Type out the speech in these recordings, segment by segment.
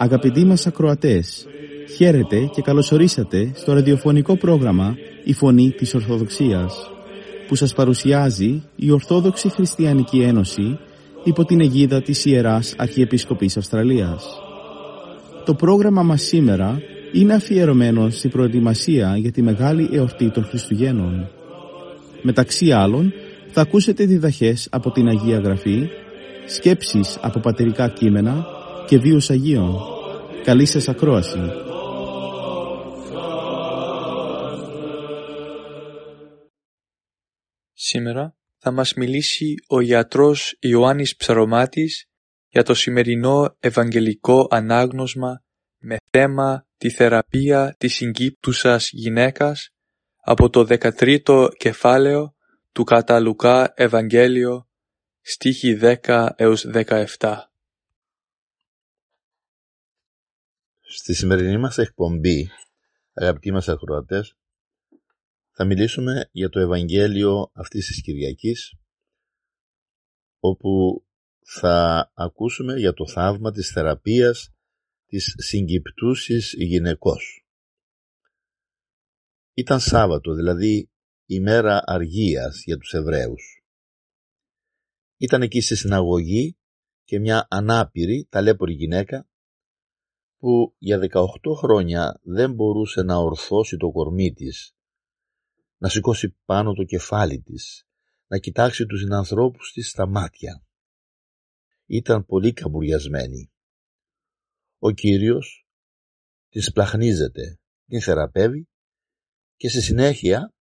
Αγαπητοί μας ακροατές, χαίρετε και καλωσορίσατε στο ραδιοφωνικό πρόγραμμα «Η Φωνή της Ορθοδοξίας» που σας παρουσιάζει η Ορθόδοξη Χριστιανική Ένωση υπό την αιγίδα της Ιεράς Αρχιεπισκοπής Αυστραλίας. Το πρόγραμμα μας σήμερα είναι αφιερωμένο στην προετοιμασία για τη μεγάλη εορτή των Χριστουγέννων. Μεταξύ άλλων, θα ακούσετε διδαχές από την Αγία Γραφή, σκέψεις από πατερικά κείμενα και βίους Αγίων. Καλή σας ακρόαση. Σήμερα θα μας μιλήσει ο γιατρός Ιωάννης Ψαρωμάτης για το σημερινό Ευαγγελικό Ανάγνωσμα με θέμα τη θεραπεία της συγκύπτουσας γυναίκας από το 13ο κεφάλαιο του κατά Λουκά Ευαγγέλιο στίχη 10 έως 17. Στη σημερινή μας εκπομπή, αγαπητοί μας ακροατές, θα μιλήσουμε για το Ευαγγέλιο αυτής της Κυριακής, όπου θα ακούσουμε για το θαύμα της θεραπείας της συγκυπτούσης γυναικός. Ήταν Σάββατο, δηλαδή ημέρα αργίας για τους Εβραίους. Ήταν εκεί στη συναγωγή και μια ανάπηρη, ταλέπορη γυναίκα που για 18 χρόνια δεν μπορούσε να ορθώσει το κορμί της, να σηκώσει πάνω το κεφάλι της, να κοιτάξει τους συνανθρώπους της στα μάτια. Ήταν πολύ καμπουριασμένη. Ο Κύριος την σπλαχνίζεται, την θεραπεύει και στη συνέχεια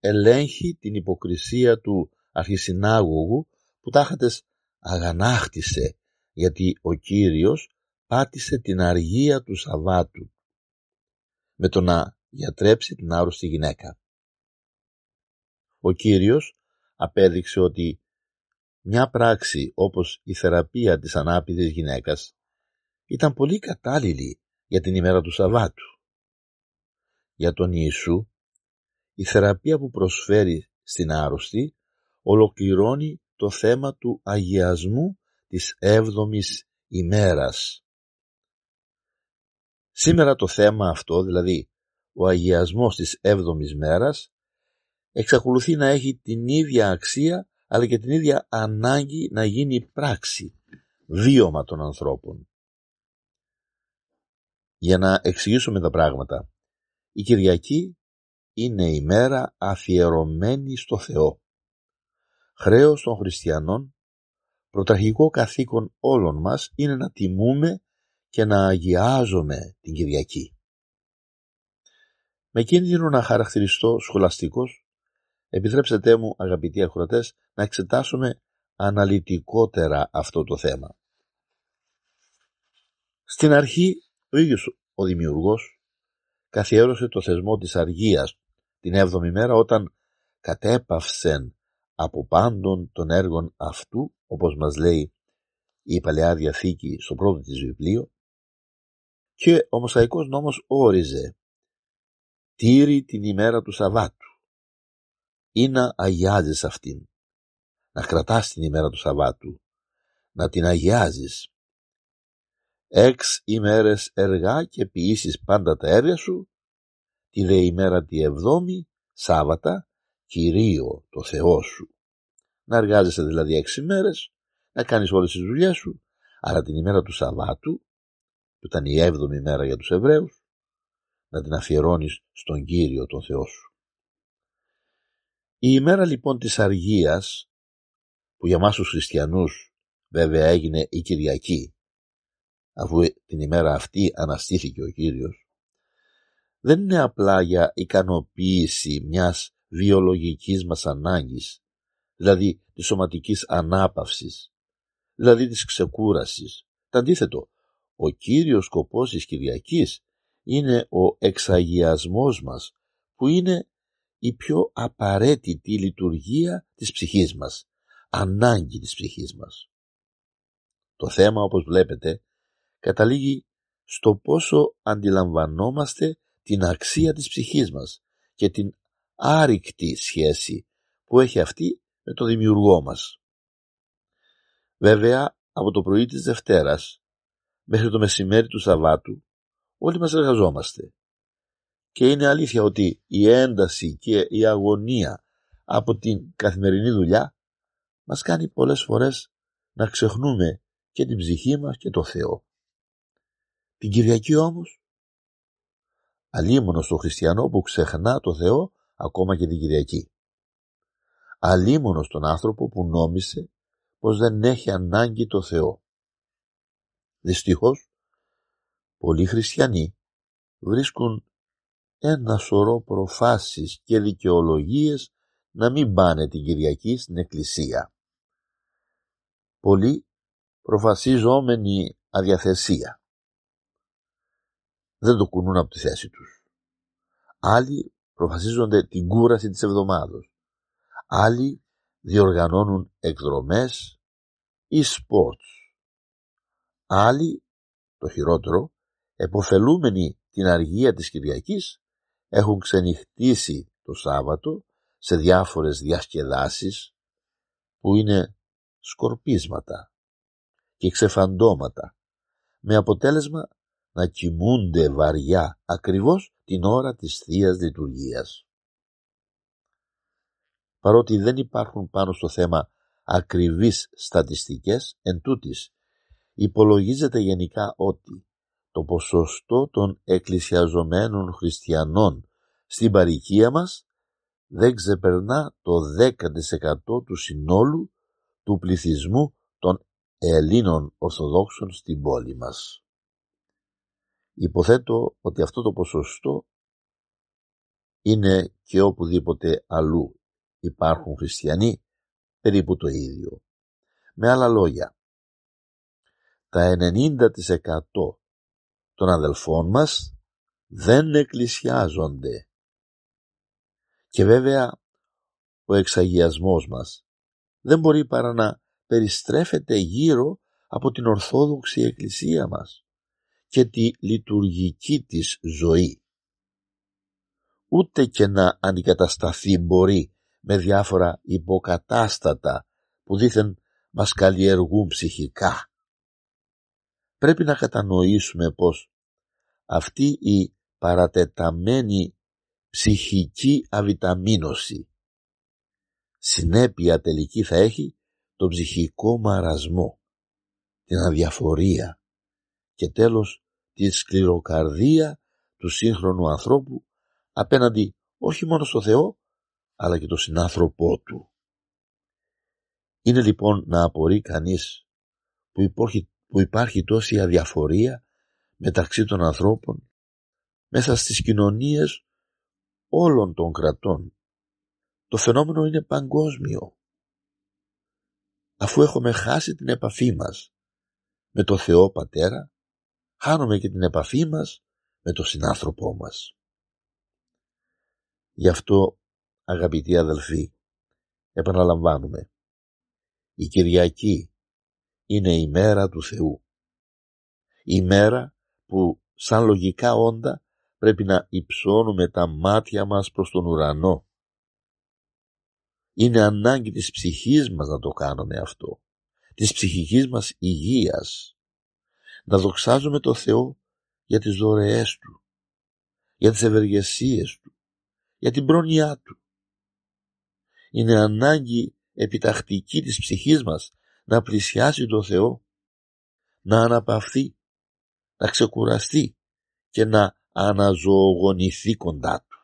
ελέγχει την υποκρισία του αρχισυνάγωγου που τάχατες αγανάκτησε γιατί ο Κύριος πάτησε την αργία του Σαββάτου με το να γιατρέψει την άρρωστη γυναίκα. Ο Κύριος απέδειξε ότι μια πράξη όπως η θεραπεία της ανάπηδης γυναίκας ήταν πολύ κατάλληλη για την ημέρα του Σαββάτου. Για τον Ιησού, η θεραπεία που προσφέρει στην άρρωστη ολοκληρώνει το θέμα του αγιασμού της έβδομης ημέρας. Σήμερα το θέμα αυτό, δηλαδή ο αγιασμός της έβδομης μέρας, εξακολουθεί να έχει την ίδια αξία αλλά και την ίδια ανάγκη να γίνει πράξη, βίωμα των ανθρώπων. Για να εξηγήσουμε τα πράγματα, η Κυριακή είναι η μέρα αφιερωμένη στο Θεό. Χρέος των χριστιανών, πρωταρχικό καθήκον όλων μας είναι να τιμούμε και να αγιάζουμε την Κυριακή. Με κίνδυνο να χαρακτηριστώ σχολαστικός, επιτρέψτε μου αγαπητοί ακροατές να εξετάσουμε αναλυτικότερα αυτό το θέμα. Στην αρχή ο ίδιος ο Δημιουργός καθιέρωσε το θεσμό της αργίας την έβδομη μέρα όταν κατέπαυσεν από πάντων των έργων αυτού, όπως μας λέει η Παλαιά Διαθήκη στο πρώτο της βιβλίο, και ο Μοσαϊκός νόμος όριζε «Τήρη την ημέρα του Σαββάτου» ή να αγιάζεις αυτήν, να κρατάς την ημέρα του Σαββάτου, να την αγιάζεις. Έξ ημέρες εργά και ποιήσεις πάντα τα έργα σου, τη δε ημέρα τη εβδόμη, Σάββατα, Κυρίω το Θεό σου. Να εργάζεσαι δηλαδή έξι ημέρες, να κάνεις όλες τις δουλειές σου, αλλά την ημέρα του Σαββάτου που ήταν η έβδομη μέρα για τους Εβραίους, να την αφιερώνεις στον Κύριο τον Θεό σου. Η ημέρα λοιπόν της αργίας, που για μας τους χριστιανούς βέβαια έγινε η Κυριακή, αφού την ημέρα αυτή αναστήθηκε ο Κύριος, δεν είναι απλά για ικανοποίηση μιας βιολογικής μας ανάγκης, δηλαδή της σωματικής ανάπαυσης, δηλαδή της ξεκούρασης. Το αντίθετο, ο κύριος σκοπός της Κυριακής είναι ο εξαγιασμός μας που είναι η πιο απαραίτητη λειτουργία της ψυχής μας, ανάγκη της ψυχής μας. Το θέμα όπως βλέπετε καταλήγει στο πόσο αντιλαμβανόμαστε την αξία της ψυχής μας και την άρρηκτη σχέση που έχει αυτή με το δημιουργό μας. Βέβαια, από το πρωί της Δευτέρας μέχρι το μεσημέρι του Σαββάτου όλοι μας εργαζόμαστε. Και είναι αλήθεια ότι η ένταση και η αγωνία από την καθημερινή δουλειά μας κάνει πολλές φορές να ξεχνούμε και την ψυχή μας και το Θεό. Την Κυριακή όμως, αλίμονος στο χριστιανό που ξεχνά το Θεό ακόμα και την Κυριακή. Αλίμονος στον άνθρωπο που νόμισε πως δεν έχει ανάγκη το Θεό. Δυστυχώς, πολλοί χριστιανοί βρίσκουν ένα σωρό προφάσεις και δικαιολογίες να μην πάνε την Κυριακή στην Εκκλησία. Πολλοί προφασίζόμενοι αδιαθεσία. Δεν το κουνούν από τη θέση τους. Άλλοι προφασίζονται την κούραση της εβδομάδος. Άλλοι διοργανώνουν εκδρομές ή σπορτς. Άλλοι, το χειρότερο, εποφελούμενοι την αργία της Κυριακής, έχουν ξενυχτήσει το Σάββατο σε διάφορες διασκεδάσεις που είναι σκορπίσματα και ξεφαντώματα με αποτέλεσμα να κοιμούνται βαριά ακριβώς την ώρα της θείας Λειτουργίας. Παρότι δεν υπάρχουν πάνω στο θέμα ακριβείς στατιστικές, εν τούτης, υπολογίζεται γενικά ότι το ποσοστό των εκκλησιαζομένων χριστιανών στην παροικία μας δεν ξεπερνά το 10% του συνόλου του πληθυσμού των Ελλήνων Ορθοδόξων στην πόλη μας. Υποθέτω ότι αυτό το ποσοστό είναι και οπουδήποτε αλλού υπάρχουν χριστιανοί περίπου το ίδιο. Με άλλα λόγια, τα 90% των αδελφών μας δεν εκκλησιάζονται. Και βέβαια ο εξαγιασμός μας δεν μπορεί παρά να περιστρέφεται γύρω από την Ορθόδοξη Εκκλησία μας και τη λειτουργική της ζωή. Ούτε και να αντικατασταθεί μπορεί με διάφορα υποκατάστατα που δήθεν μας καλλιεργούν ψυχικά. Πρέπει να κατανοήσουμε πως αυτή η παρατεταμένη ψυχική αβιταμίνωση συνέπεια τελική θα έχει το ψυχικό μαρασμό, την αδιαφορία και τέλος τη σκληροκαρδία του σύγχρονου ανθρώπου απέναντι όχι μόνο στο Θεό αλλά και το συνάνθρωπό του. Είναι λοιπόν να απορεί κανείς που υπάρχει, που υπάρχει τόση αδιαφορία μεταξύ των ανθρώπων μέσα στις κοινωνίες όλων των κρατών. Το φαινόμενο είναι παγκόσμιο. Αφού έχουμε χάσει την επαφή μας με το Θεό Πατέρα, χάνουμε και την επαφή μας με τον συνάνθρωπό μας. Γι' αυτό, αγαπητοί αδελφοί, επαναλαμβάνουμε, η Κυριακή είναι η μέρα του Θεού. Η μέρα που σαν λογικά όντα πρέπει να υψώνουμε τα μάτια μας προς τον ουρανό. Είναι ανάγκη της ψυχής μας να το κάνουμε αυτό, της ψυχικής μας υγείας. Να δοξάζουμε το Θεό για τις δωρεές Του, για τις ευεργεσίες Του, για την πρόνοιά Του. Είναι ανάγκη επιτακτική της ψυχής μας να πλησιάσει το Θεό, να αναπαυθεί, να ξεκουραστεί και να αναζωογονηθεί κοντά του.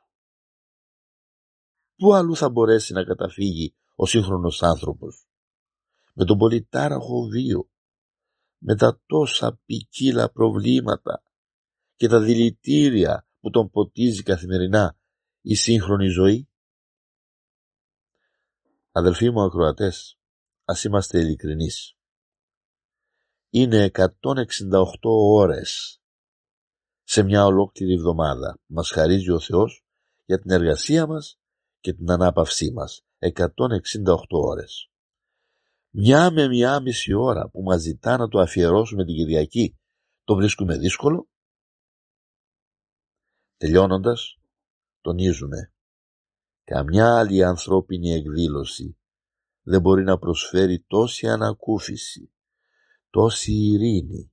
Πού αλλού θα μπορέσει να καταφύγει ο σύγχρονος άνθρωπος; Με τον πολυτάραχο βίο, με τα τόσα ποικίλα προβλήματα και τα δηλητήρια που τον ποτίζει καθημερινά η σύγχρονη ζωή; Αδελφοί μου ακροατές, ας είμαστε ειλικρινείς. Είναι 168 ώρες σε μια ολόκληρη εβδομάδα μας χαρίζει ο Θεός για την εργασία μας και την ανάπαυσή μας. 168 ώρες. Μια με μια μισή ώρα που μας ζητά να το αφιερώσουμε την Κυριακή το βρίσκουμε δύσκολο. Τελειώνοντας, τονίζουμε. Καμιά άλλη ανθρώπινη εκδήλωση δεν μπορεί να προσφέρει τόση ανακούφιση, τόση ειρήνη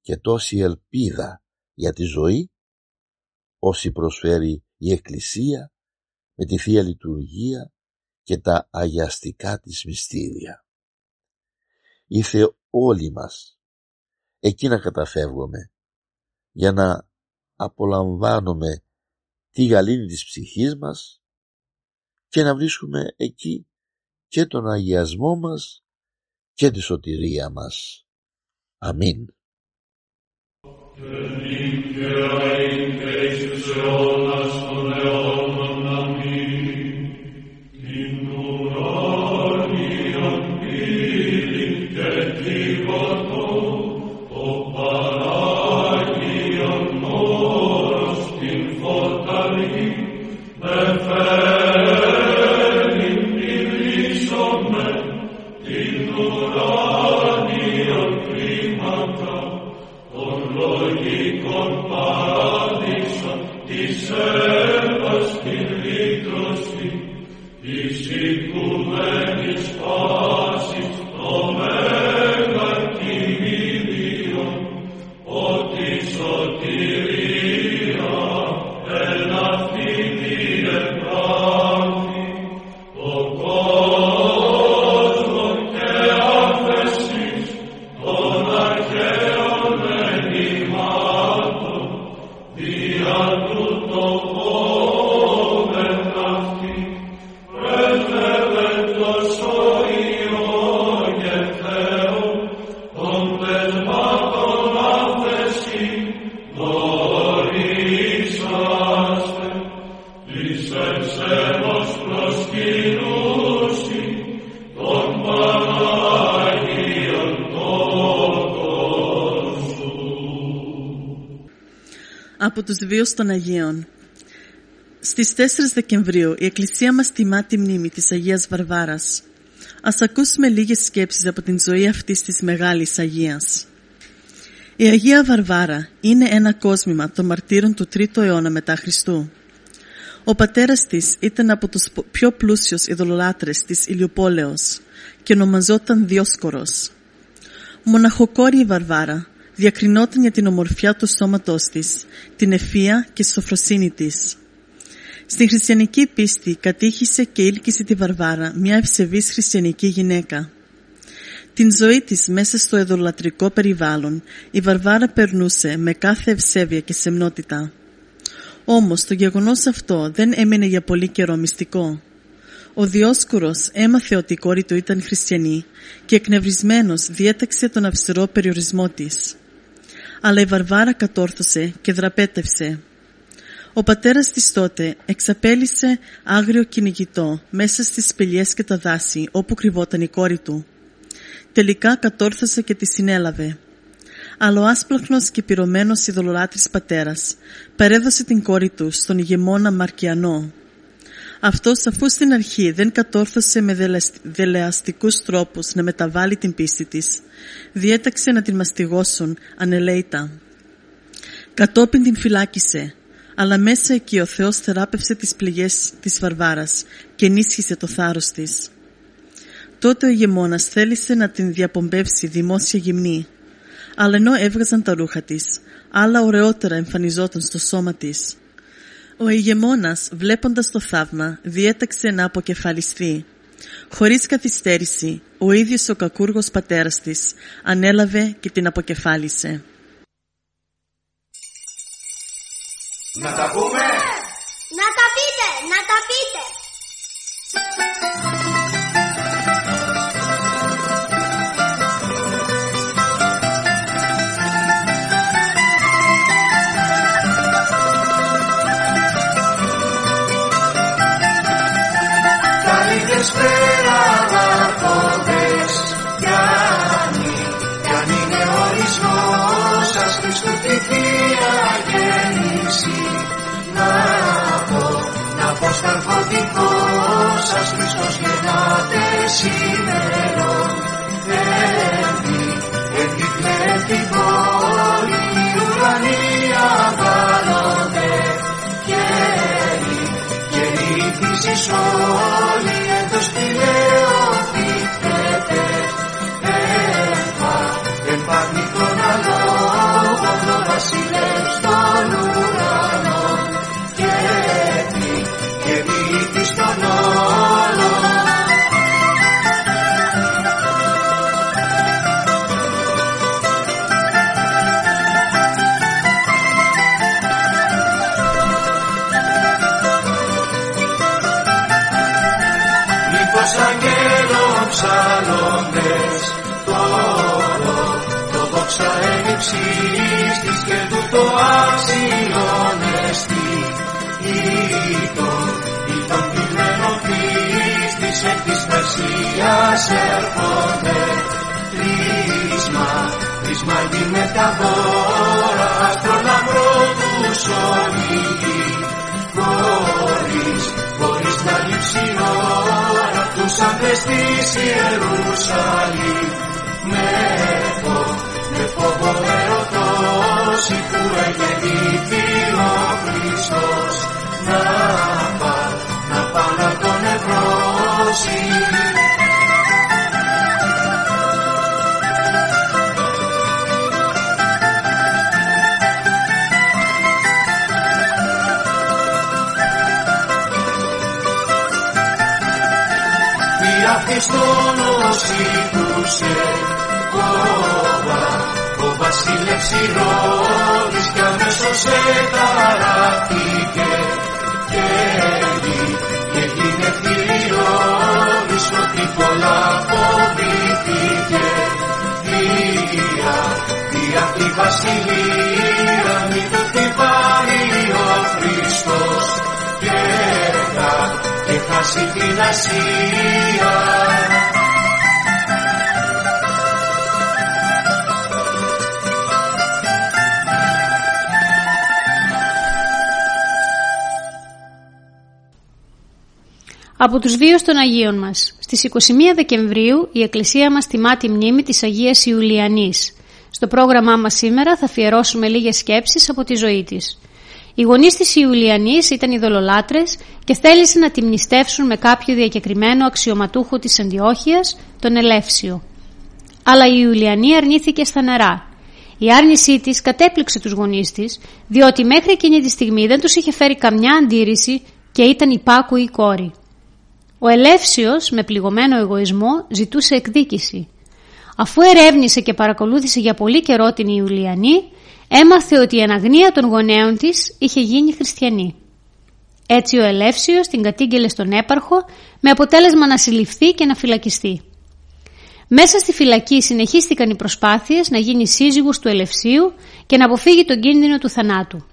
και τόση ελπίδα για τη ζωή όσοι προσφέρει η Εκκλησία με τη Θεία Λειτουργία και τα αγιαστικά της μυστήρια. Ήρθε όλοι μας εκεί να καταφεύγουμε για να απολαμβάνουμε τη γαλήνη της ψυχής μας και να βρίσκουμε εκεί και τον αγιασμό μας και τη σωτηρία μας. Αμήν. Από τους βίους των Αγίων. Στις 4 Δεκεμβρίου η Εκκλησία μας τιμά τη μνήμη της Αγίας Βαρβάρας. Ας ακούσουμε λίγες σκέψεις από την ζωή αυτής της μεγάλης Αγίας. Η Αγία Βαρβάρα είναι ένα κόσμημα των μαρτύρων του 3ου αιώνα μετά Χριστού. Ο πατέρας της ήταν από τους πιο πλούσιους ειδωλολάτρες της Ηλιοπόλεως και ονομαζόταν Διόσκορος. Μοναχοκόρη η Βαρβάρα διακρινόταν για την ομορφιά του σώματός της, την ευφία και σοφροσύνη της. Στην χριστιανική πίστη κατήχησε και ήλκησε τη Βαρβάρα, μια ευσεβής χριστιανική γυναίκα. Την ζωή της μέσα στο εδωλατρικό περιβάλλον η Βαρβάρα περνούσε με κάθε ευσέβεια και σεμνότητα. Όμως το γεγονός αυτό δεν έμεινε για πολύ καιρό μυστικό. Ο Διόσκουρος έμαθε ότι η κόρη του ήταν χριστιανή και εκνευρισμένος διέταξε τον αυστηρό περιορισμό της αλλά η Βαρβάρα κατόρθωσε και δραπέτευσε. Ο πατέρας της τότε εξαπέλυσε άγριο κυνηγητό μέσα στις σπηλιές και τα δάση όπου κρυβόταν η κόρη του. Τελικά κατόρθωσε και τη συνέλαβε. Αλλά ο άσπλαχνος και πυρωμένος ειδωλολάτρης πατέρας παρέδωσε την κόρη του στον ηγεμόνα Μαρκιανό αυτός αφού στην αρχή δεν κατόρθωσε με δελεαστικούς τρόπους να μεταβάλει την πίστη της, διέταξε να την μαστιγώσουν ανελέητα. Κατόπιν την φυλάκισε, αλλά μέσα εκεί ο Θεός θεράπευσε τις πληγές της Βαρβάρας και ενίσχυσε το θάρρος της. Τότε ο ηγεμόνας θέλησε να την διαπομπεύσει δημόσια γυμνή, αλλά ενώ έβγαζαν τα ρούχα της, άλλα ωραιότερα εμφανιζόταν στο σώμα της. Ο ηγεμόνας βλέποντας το θαύμα διέταξε να αποκεφαλιστεί. Χωρίς καθυστέρηση, ο ίδιος ο κακούργος πατέρας της ανέλαβε και την αποκεφάλισε. Να τα πούμε! Της και του το αξιώνεστη ήτον, ήτον πυγμένο πίστης εκ της Μεσσίας έρχονται. Κρίσμα, κρίσμα γίνεται τα δώρα αστρολαμπρό του σωρίγει χωρίς, χωρίς να λείψει ώρα τους άντρες της Ιερουσαλήμ. Με φόβο, με φόβο ερωτώσει που εγεννήθη ο Χριστός. Να πά, να πά να τον ευρώσει στον οσήκουσε κόβα, ο βασίλευς Ηρώδης κι αμέσως εταράχθηκε και γη, και γίνε θηριώδης ότι πολλά φοβήθηκε Δία, δία τη βασιλεία μη του την πάρει ο Χριστός και και χάσει την Ασία. Από τους βίους των Αγίων μας. Στις 21 Δεκεμβρίου η Εκκλησία μας τιμά τη μνήμη της Αγίας Ιουλιανής. Στο πρόγραμμά μας σήμερα θα αφιερώσουμε λίγες σκέψεις από τη ζωή της. Οι γονείς της Ιουλιανής ήταν ειδωλολάτρε και θέλησαν να τη μνηστεύσουν με κάποιο διακεκριμένο αξιωματούχο της Αντιόχειας, τον Ελεύσιο. Αλλά η Ιουλιανή αρνήθηκε στα νερά. Η άρνησή της κατέπληξε τους γονείς της, διότι μέχρι εκείνη τη στιγμή δεν τους είχε φέρει καμιά αντίρρηση και ήταν υπάκουη η κόρη. Ο Ελεύσιος με πληγωμένο εγωισμό ζητούσε εκδίκηση. Αφού ερεύνησε και παρακολούθησε για πολύ καιρό την Ιουλιανή, έμαθε ότι η αναγνία των γονέων της είχε γίνει χριστιανή. Έτσι ο Ελεύσιος την κατήγγελε στον έπαρχο με αποτέλεσμα να συλληφθεί και να φυλακιστεί. Μέσα στη φυλακή συνεχίστηκαν οι προσπάθειες να γίνει σύζυγος του Ελευσίου και να αποφύγει τον κίνδυνο του θανάτου.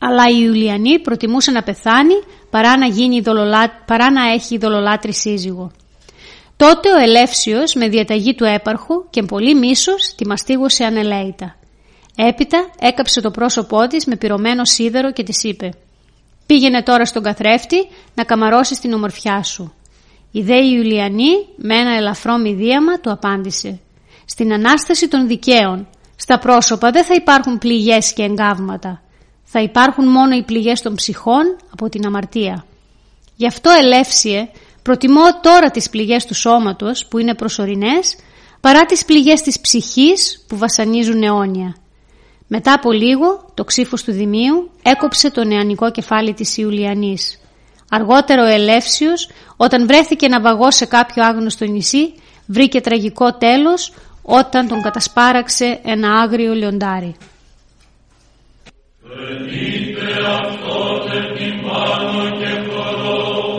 Αλλά η Ιουλιανή προτιμούσε να πεθάνει παρά να, γίνει παρά να έχει δολολάτρη σύζυγο. Τότε ο Ελεύσιος με διαταγή του έπαρχου και πολύ μίσος τη μαστίγωσε ανελαίητα. Έπειτα έκαψε το πρόσωπό της με πυρωμένο σίδερο και της είπε «Πήγαινε τώρα στον καθρέφτη να καμαρώσεις την ομορφιά σου». Η δε Ιουλιανή με ένα ελαφρό μηδίαμα του απάντησε «Στην Ανάσταση των δικαίων, στα πρόσωπα δεν θα υπάρχουν πληγές και εγκάβματα. Θα υπάρχουν μόνο οι πληγές των ψυχών από την αμαρτία. Γι' αυτό ελεύσιε προτιμώ τώρα τις πληγές του σώματος που είναι προσωρινές παρά τις πληγές της ψυχής που βασανίζουν αιώνια. Μετά από λίγο το ξύφος του Δημίου έκοψε το νεανικό κεφάλι της Ιουλιανής. Αργότερο ο Ελεύσιος όταν βρέθηκε να βαγώ σε κάποιο άγνωστο νησί βρήκε τραγικό τέλος όταν τον κατασπάραξε ένα άγριο λιοντάρι. Venite a totem in vano che color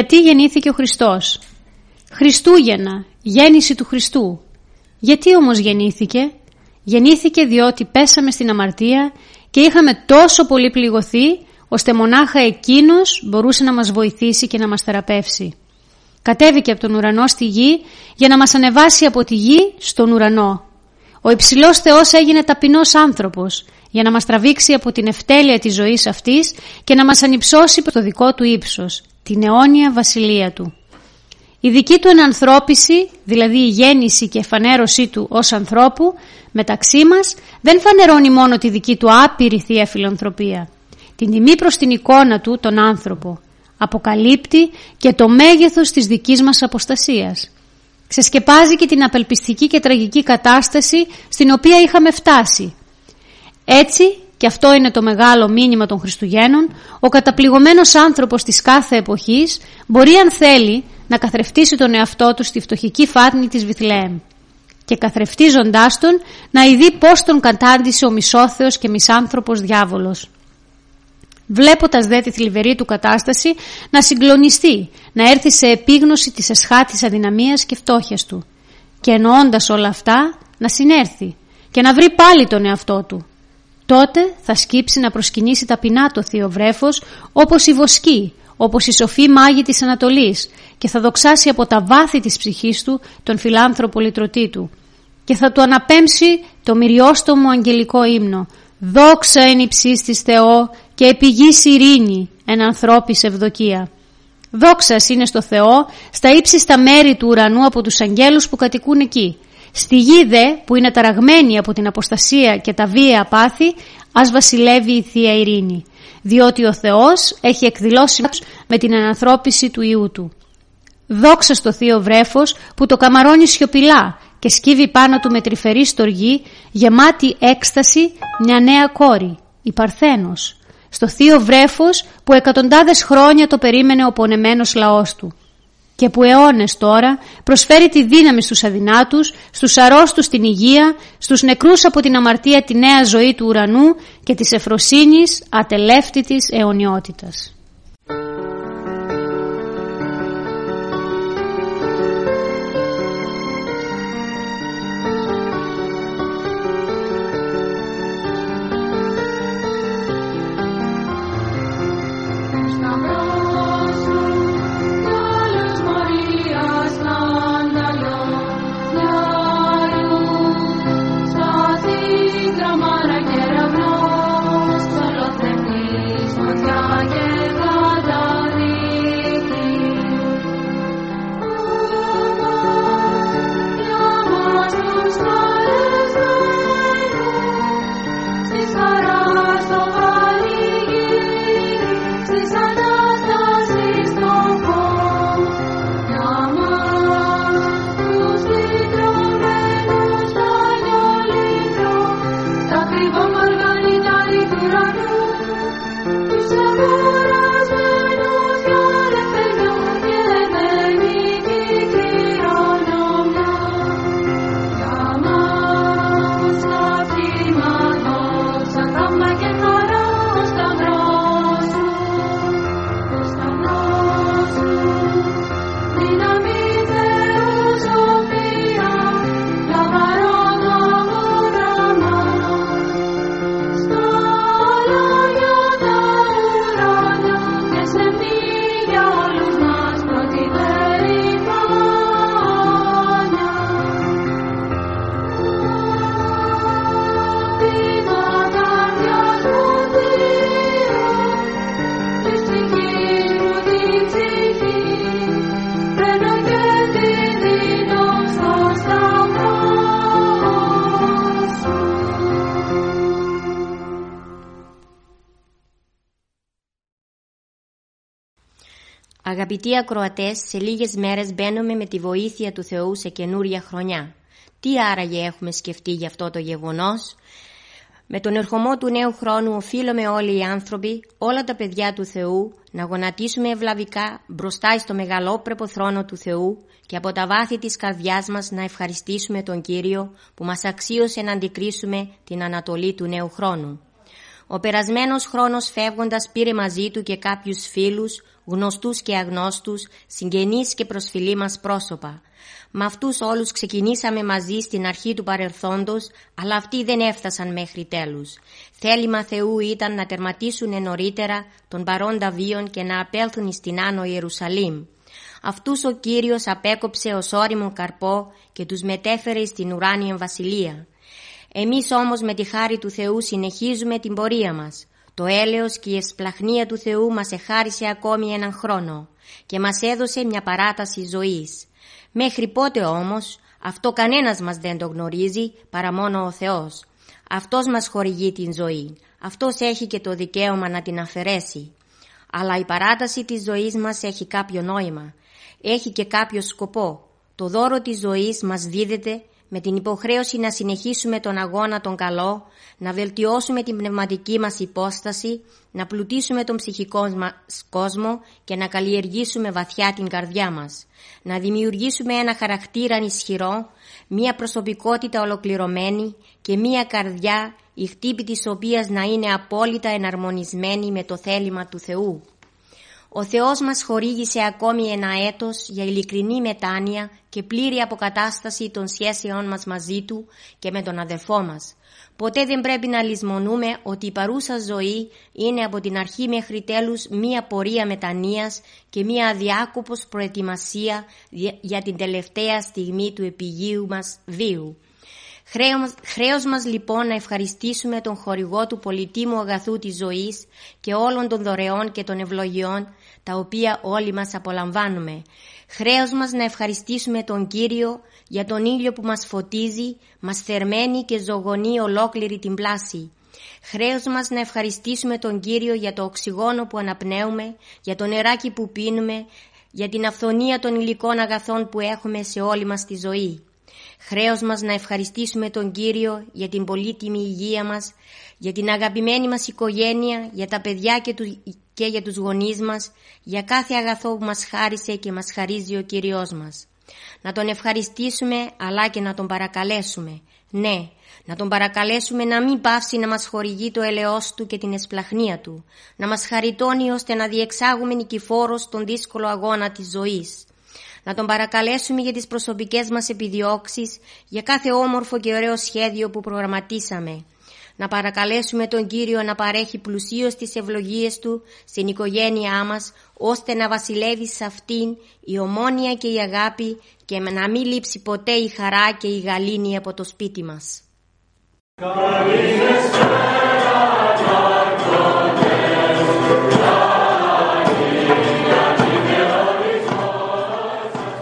Γιατί γεννήθηκε ο Χριστός; Χριστούγεννα, γέννηση του Χριστού. Γιατί όμως γεννήθηκε; Γεννήθηκε διότι πέσαμε στην αμαρτία και είχαμε τόσο πολύ πληγωθεί ώστε μονάχα εκείνος μπορούσε να μας βοηθήσει και να μας θεραπεύσει. Κατέβηκε από τον ουρανό στη γη για να μας ανεβάσει από τη γη στον ουρανό. Ο υψηλός Θεός έγινε ταπεινός άνθρωπος για να μας τραβήξει από την ευτέλεια της ζωής αυτής και να μας ανυψώσει προς το δικό του ύψος, την αιώνια βασιλεία του. Η δική του ενανθρώπιση, δηλαδή η γέννηση και εφανέρωσή του ως ανθρώπου, μεταξύ μας δεν φανερώνει μόνο τη δική του άπειρη θεία φιλανθρωπία, την τιμή προς την εικόνα του τον άνθρωπο, αποκαλύπτει και το μέγεθος της δικής μας αποστασίας. Ξεσκεπάζει και την απελπιστική και τραγική κατάσταση στην οποία είχαμε φτάσει. Έτσι, και αυτό είναι το μεγάλο μήνυμα των Χριστουγέννων, ο καταπληγωμένος άνθρωπος της κάθε εποχής μπορεί αν θέλει να καθρεφτίσει τον εαυτό του στη φτωχική φάτνη της Βιθλεέμ και καθρεφτίζοντάς τον να ειδεί πώς τον κατάντησε ο μισόθεος και μισάνθρωπος διάβολος. Βλέποντας δε τη θλιβερή του κατάσταση να συγκλονιστεί, να έρθει σε επίγνωση της εσχάτης αδυναμίας και φτώχειας του και εννοώντας όλα αυτά να συνέρθει και να βρει πάλι τον εαυτό του. Τότε θα σκύψει να προσκυνήσει ταπεινά το θείο βρέφος όπως η βοσκή, όπως η σοφή μάγη της Ανατολής και θα δοξάσει από τα βάθη της ψυχής του τον φιλάνθρωπο λυτρωτή του και θα του αναπέμψει το μυριόστομο αγγελικό ύμνο «Δόξα εν υψής της Θεό και επιγής ειρήνη εν ανθρώπης ευδοκία». Δόξας είναι στο Θεό στα ύψιστα μέρη του ουρανού από τους αγγέλους που κατοικούν εκεί. Στη γη δε που είναι ταραγμένη από την αποστασία και τα βία πάθη ας βασιλεύει η Θεία Ειρήνη διότι ο Θεός έχει εκδηλώσει με την ανανθρώπιση του Ιού Του. Δόξα στο Θείο Βρέφος που το καμαρώνει σιωπηλά και σκύβει πάνω του με τρυφερή στοργή γεμάτη έκσταση μια νέα κόρη, η Παρθένος. Στο Θείο Βρέφος που εκατοντάδες χρόνια το περίμενε ο πονεμένος λαός του και που αιώνες τώρα προσφέρει τη δύναμη στους αδυνάτους, στους αρρώστους την υγεία, στους νεκρούς από την αμαρτία τη νέα ζωή του ουρανού και της εφροσύνης ατελεύτητης αιωνιότητας. Αγαπητοί ακροατές, σε λίγες μέρες μπαίνουμε με τη βοήθεια του Θεού σε καινούρια χρονιά. Τι άραγε έχουμε σκεφτεί για αυτό το γεγονός; Με τον ερχομό του νέου χρόνου οφείλουμε όλοι οι άνθρωποι, όλα τα παιδιά του Θεού, να γονατίσουμε ευλαβικά μπροστά στο μεγαλόπρεπο θρόνο του Θεού και από τα βάθη της καρδιάς μας να ευχαριστήσουμε τον Κύριο που μας αξίωσε να αντικρίσουμε την ανατολή του νέου χρόνου. Ο περασμένος χρόνος φεύγοντας πήρε μαζί του και κάποιους φίλους, γνωστούς και αγνώστους, συγγενείς και προσφυλή μας πρόσωπα. Με αυτούς όλους ξεκινήσαμε μαζί στην αρχή του παρελθόντος, αλλά αυτοί δεν έφτασαν μέχρι τέλους. Θέλημα Θεού ήταν να τερματίσουν νωρίτερα τον παρόντα βίον και να απέλθουν στην Άνω Ιερουσαλήμ. Αυτούς ο Κύριος απέκοψε ως όριμο καρπό και τους μετέφερε στην ουράνια βασιλεία. Εμείς όμως με τη χάρη του Θεού συνεχίζουμε την πορεία μας. Το έλεος και η εσπλαχνία του Θεού μας εχάρισε ακόμη έναν χρόνο και μας έδωσε μια παράταση ζωής. Μέχρι πότε όμως αυτό κανένας μας δεν το γνωρίζει παρά μόνο ο Θεός. Αυτός μας χορηγεί την ζωή. Αυτός έχει και το δικαίωμα να την αφαιρέσει. Αλλά η παράταση της ζωής μας έχει κάποιο νόημα. Έχει και κάποιο σκοπό. Το δώρο της ζωής μας δίδεται με την υποχρέωση να συνεχίσουμε τον αγώνα τον καλό, να βελτιώσουμε την πνευματική μας υπόσταση, να πλουτίσουμε τον ψυχικό μας κόσμο και να καλλιεργήσουμε βαθιά την καρδιά μας. Να δημιουργήσουμε ένα χαρακτήρα ισχυρό, μία προσωπικότητα ολοκληρωμένη και μία καρδιά η χτύπη της οποίας να είναι απόλυτα εναρμονισμένη με το θέλημα του Θεού. Ο Θεός μας χορήγησε ακόμη ένα έτος για ειλικρινή μετάνοια και πλήρη αποκατάσταση των σχέσεών μας μαζί Του και με τον αδερφό μας. Ποτέ δεν πρέπει να λησμονούμε ότι η παρούσα ζωή είναι από την αρχή μέχρι τέλους μία πορεία μετανοίας και μία αδιάκοπος προετοιμασία για την τελευταία στιγμή του επιγείου μας βίου. Χρέος μας λοιπόν να ευχαριστήσουμε τον χορηγό του πολυτίμου αγαθού της ζωής και όλων των δωρεών και των ευλογιών τα οποία όλοι μας απολαμβάνουμε. Χρέος μας να ευχαριστήσουμε τον Κύριο για τον ήλιο που μας φωτίζει, μας θερμαίνει και ζωγονεί ολόκληρη την πλάση. Χρέος μας να ευχαριστήσουμε τον Κύριο για το οξυγόνο που αναπνέουμε, για το νεράκι που πίνουμε, για την αυθονία των υλικών αγαθών που έχουμε σε όλη μας τη ζωή. Χρέος μας να ευχαριστήσουμε τον Κύριο για την πολύτιμη υγεία μας, για την αγαπημένη μας οικογένεια, για τα παιδιά και, του, και για τους γονείς μας, για κάθε αγαθό που μας χάρισε και μας χαρίζει ο Κύριος μας. Να Τον ευχαριστήσουμε αλλά και να Τον παρακαλέσουμε. Ναι, να Τον παρακαλέσουμε να μην πάυσει να μας χορηγεί το ελαιός Του και την εσπλαχνία Του, να μας χαριτώνει ώστε να διεξάγουμε νικηφόρος τον δύσκολο αγώνα της ζωής να τον παρακαλέσουμε για τις προσωπικές μας επιδιώξεις, για κάθε όμορφο και ωραίο σχέδιο που προγραμματίσαμε. Να παρακαλέσουμε τον Κύριο να παρέχει πλουσίως τις ευλογίες Του στην οικογένειά μας, ώστε να βασιλεύει σε αυτήν η ομόνια και η αγάπη και να μην λείψει ποτέ η χαρά και η γαλήνη από το σπίτι μας.